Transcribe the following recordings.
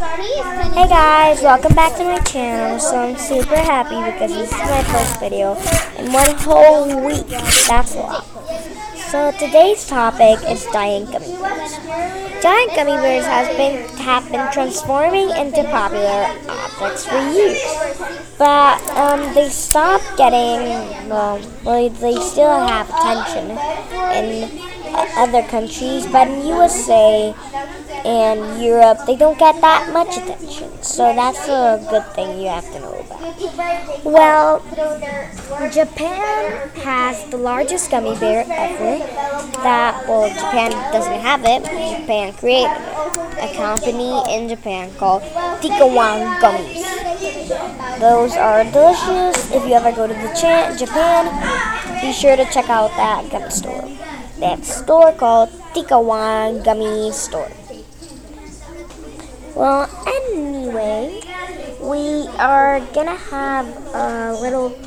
Hey guys, welcome back to my channel. So I'm super happy because this is my first video in one whole week. That's a lot. So today's topic is giant gummy bears. Giant gummy bears has been have been transforming into popular objects for years, but um, they stopped getting well. Well, they still have attention in other countries, but in USA and Europe, they don't get that much attention. So that's a good thing you have to know. Well, Japan has the largest gummy bear ever. That well, Japan doesn't have it. Japan created. A company in Japan called Tikowam Gummies. Those are delicious. If you ever go to the Japan, be sure to check out that gummy store. They have a store called Tikowam Gummy Store. Well, anyway, we are gonna have a little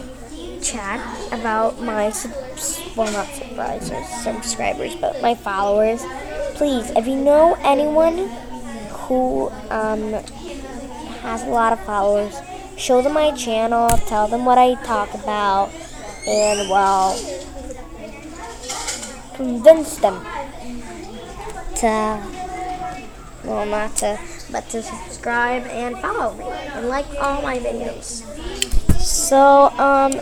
chat about my subs- well, not subscribers, subscribers, but my followers. Please, if you know anyone who um, has a lot of followers, show them my channel, tell them what I talk about, and well, convince them to, not to, but to subscribe and follow me and like all my videos. So, um,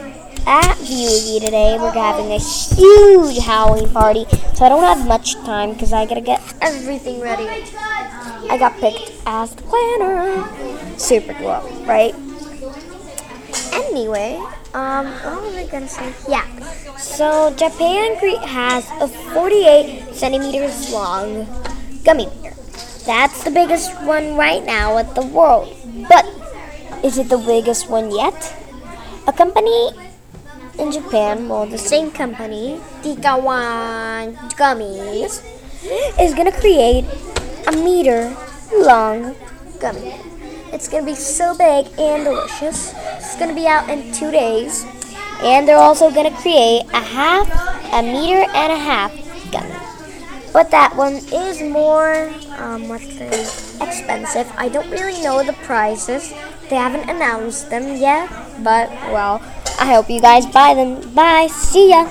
at VUE today, we're having a huge Halloween party. So I don't have much time because I gotta get everything ready. I got picked as the planner. Super cool, right? Anyway, um, what was I gonna say? Yeah. So Japan cre- has a 48 centimeters long gummy. That's the biggest one right now at the world. But is it the biggest one yet? A company in Japan, well, the same company, Tikowam Gummies, is gonna create a meter long gummy. It's gonna be so big and delicious. It's gonna be out in two days, and they're also gonna create a half, a meter and a half gummy. But that one is more, um, what's the expensive. I don't really know the prices. They haven't announced them yet, but well, I hope you guys buy them. Bye. See ya.